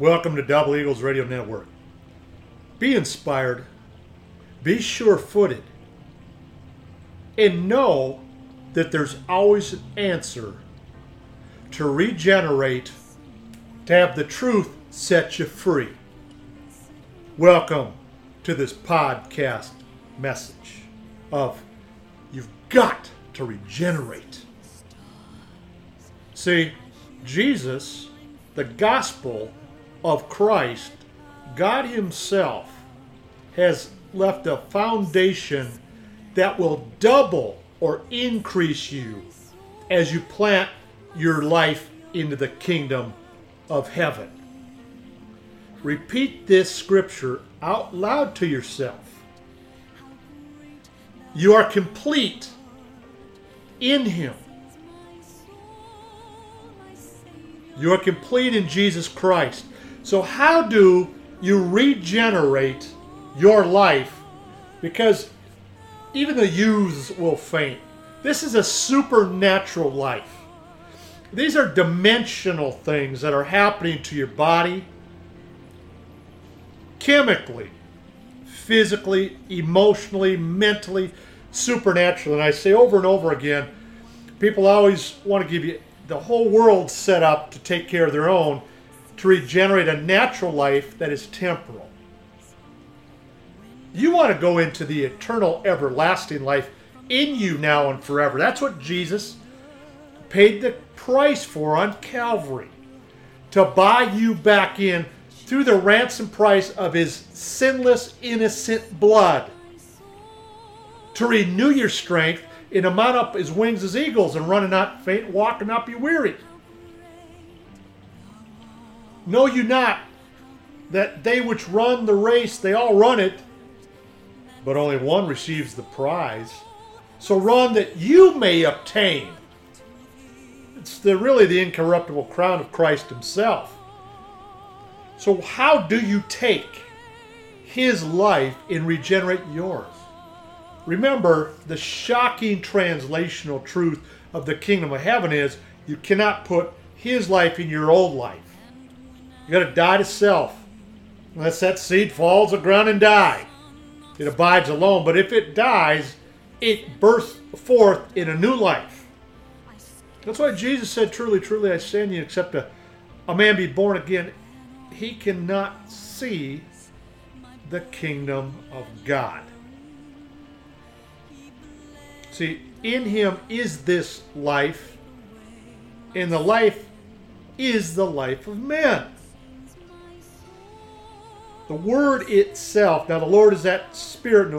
Welcome to Double Eagles Radio Network. Be inspired, be sure footed, and know that there's always an answer to regenerate, to have the truth set you free. Welcome to this podcast message of you've got to regenerate. See, Jesus, the gospel of Christ, God Himself, has left a foundation that will double or increase you as you plant your life into the kingdom of heaven. Repeat this scripture out loud to yourself. You are complete in Him. You are complete in Jesus Christ. So, how do you regenerate your life? Because even the youths will faint. This is a supernatural life. These are dimensional things that are happening to your body chemically, physically, emotionally, mentally, supernaturally. And I say over and over again, people always want to give you the whole world set up to take care of their own to regenerate a natural life that is temporal. You want to go into the eternal, everlasting life in you now and forever. That's what Jesus paid the price for on Calvary to buy you back in through the ransom price of his sinless, innocent blood. To renew your strength and to mount up his wings as eagles and running not faint, walk and not be weary. Know you not that they which run the race, they all run it, but only one receives the prize. So run that you may obtain. It's the, really the incorruptible crown of Christ Himself. So, how do you take his life and regenerate yours? Remember, the shocking translational truth of the kingdom of heaven is you cannot put his life in your old life. You got to die to self. Unless that seed falls to the ground and die, it abides alone. But if it dies, it bursts forth in a new life. That's why Jesus said, Truly, truly, I say to you, except a, a man be born again, he cannot see the kingdom of God. See, in him is this life, and the life is the life of men. The word itself, now the Lord is that spirit,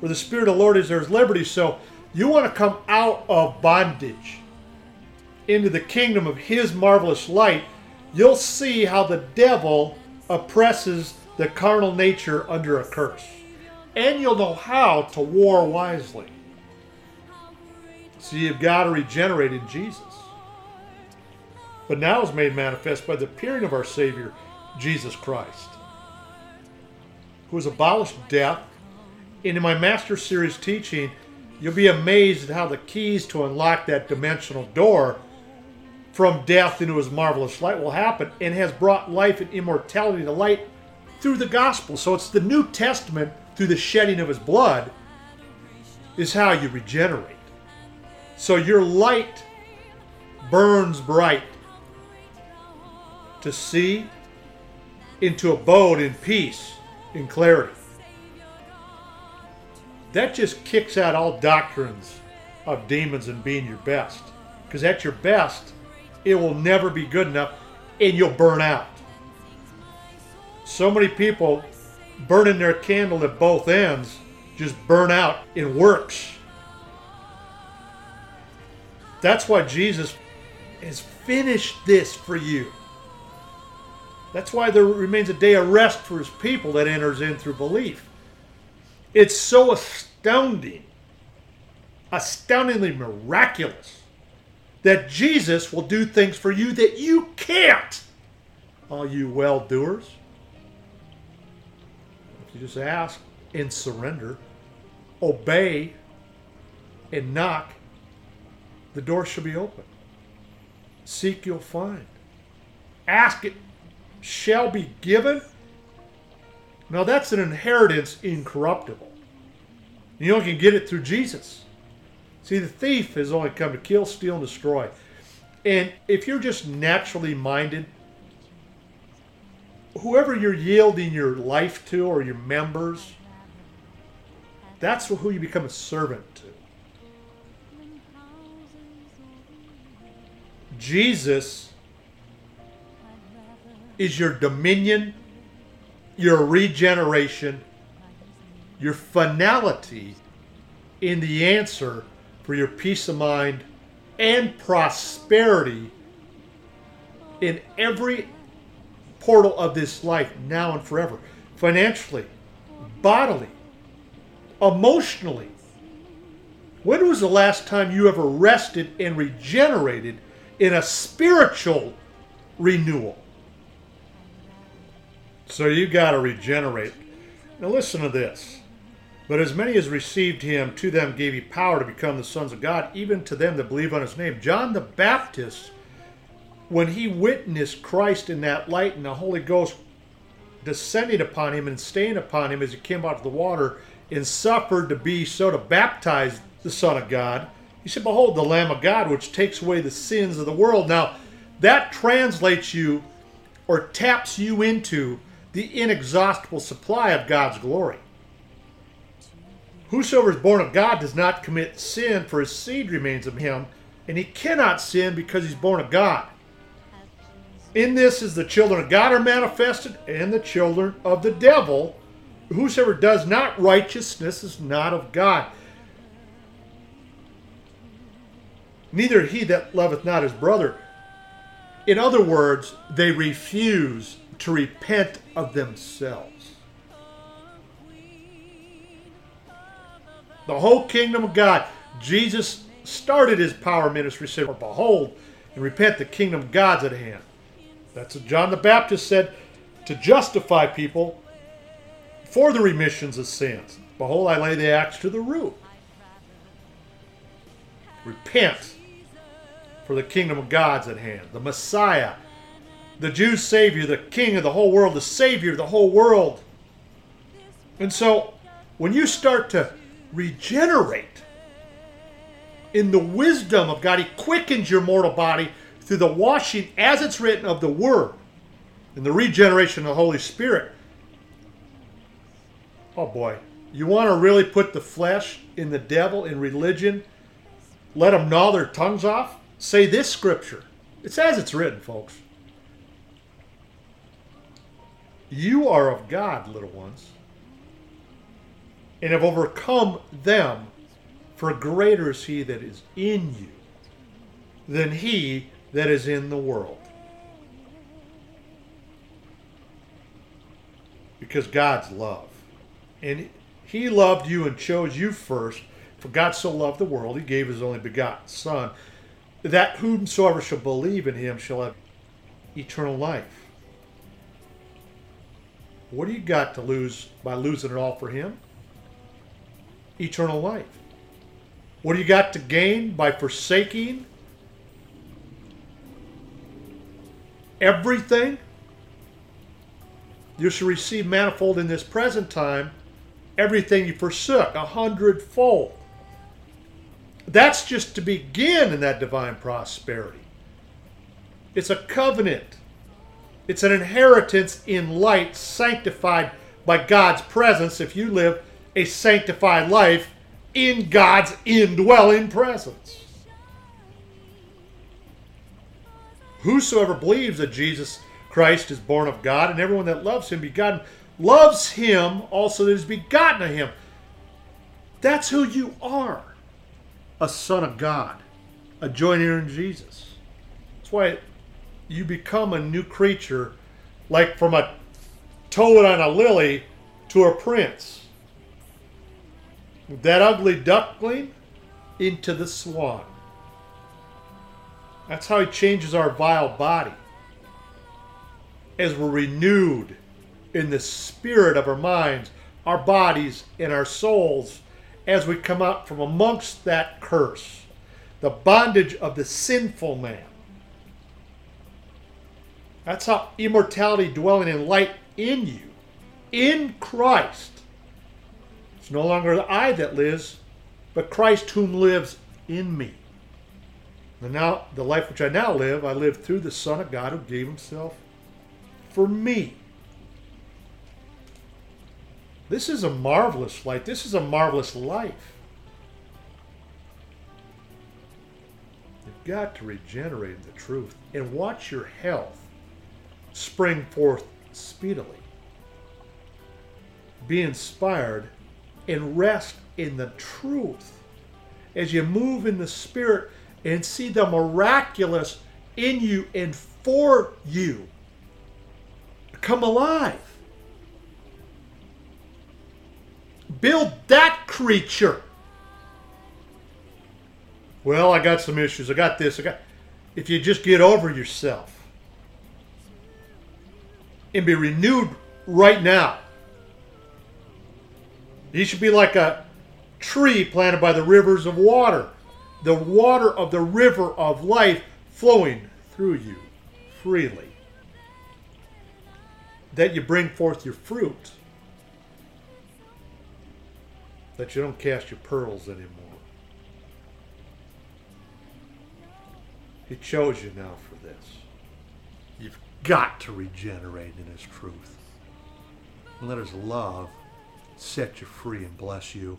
where the spirit of the Lord is, there's liberty. So you want to come out of bondage into the kingdom of his marvelous light you'll see how the devil oppresses the carnal nature under a curse. And you'll know how to war wisely. So you've got to regenerate in Jesus. But now is made manifest by the appearing of our Savior, Jesus Christ, who has abolished death. And in my Master Series teaching, you'll be amazed at how the keys to unlock that dimensional door from death into his marvelous light will happen and has brought life and immortality to light through the gospel. So it's the New Testament through the shedding of his blood is how you regenerate. So your light burns bright to see into abode in peace, in clarity. That just kicks out all doctrines of demons and being your best. Because at your best, it will never be good enough and you'll burn out. So many people burning their candle at both ends just burn out in works. That's why Jesus has finished this for you. That's why there remains a day of rest for his people that enters in through belief. It's so astounding, astoundingly miraculous that Jesus will do things for you that you can't. All you well doers. If you just ask and surrender, obey, and knock, the door shall be open. Seek, you'll find. Ask it, shall be given. Now that's an inheritance incorruptible. You only can get it through Jesus. See, the thief has only come to kill, steal, and destroy. And if you're just naturally minded, whoever you're yielding your life to or your members, that's who you become a servant to. Jesus is your dominion, your regeneration, your finality in the answer for your peace of mind and prosperity in every portal of this life now and forever financially, bodily, emotionally. When was the last time you ever rested and regenerated in a spiritual renewal? So you got to regenerate. Now listen to this. But as many as received him, to them gave he power to become the sons of God, even to them that believe on his name. John the Baptist, when he witnessed Christ in that light and the Holy Ghost descending upon him and staying upon him as he came out of the water and suffered to be so to baptize the Son of God, he said, Behold, the Lamb of God, which takes away the sins of the world. Now, that translates you or taps you into the inexhaustible supply of God's glory. Whosoever is born of God does not commit sin, for his seed remains of him, and he cannot sin because he's born of God. In this is the children of God are manifested, and the children of the devil. Whosoever does not righteousness is not of God. Neither he that loveth not his brother. In other words, they refuse to repent of themselves. The whole kingdom of God. Jesus started his power ministry saying, Behold, and repent, the kingdom of God's at hand. That's what John the Baptist said to justify people for the remissions of sins. Behold, I lay the axe to the root. Repent, for the kingdom of God's at hand. The Messiah, the Jews' Savior, the King of the whole world, the Savior of the whole world. And so, when you start to regenerate in the wisdom of God, He quickens your mortal body through the washing, as it's written, of the Word and the regeneration of the Holy Spirit. Oh boy, you want to really put the flesh in the devil in religion? Let them gnaw their tongues off? Say this scripture. It's as it's written, folks. You are of God, little ones, and have overcome them, for greater is he that is in you than he that is in the world. Because God's love. And he loved you and chose you first. For God so loved the world, he gave his only begotten Son, that whomsoever shall believe in him shall have eternal life. What do you got to lose by losing it all for him? Eternal life. What do you got to gain by forsaking everything? You shall receive manifold in this present time everything you forsook, a hundredfold. That's just to begin in that divine prosperity. It's a covenant. It's an inheritance in light, sanctified by God's presence if you live a sanctified life in God's indwelling presence. Whosoever believes that Jesus Christ is born of God, and everyone that loves him begotten, loves him also that is begotten of him. That's who you are a son of God, a joint heir in Jesus. That's why you become a new creature, like from a toad on a lily to a prince. That ugly duckling into the swan. That's how he changes our vile body. As we're renewed in the spirit of our minds, our bodies, and our souls as we come out from amongst that curse, the bondage of the sinful man. That's how immortality dwelling in light in you, in Christ. It's no longer the I that lives, but Christ whom lives in me. And now the life which I now live, I live through the Son of God who gave himself for me. This is a marvelous life. This is a marvelous life. You've got to regenerate in the truth and watch your health spring forth speedily. Be inspired and rest in the truth as you move in the Spirit and see the miraculous in you and for you come alive. Build that creature. Well, I got some issues. I got this. I got. If you just get over yourself and be renewed right now, you should be like a tree planted by the rivers of water, the water of the river of life flowing through you freely. That you bring forth your fruit that you don't cast your pearls anymore. He chose you now for this. You've got to regenerate in His truth. And let His love set you free and bless you.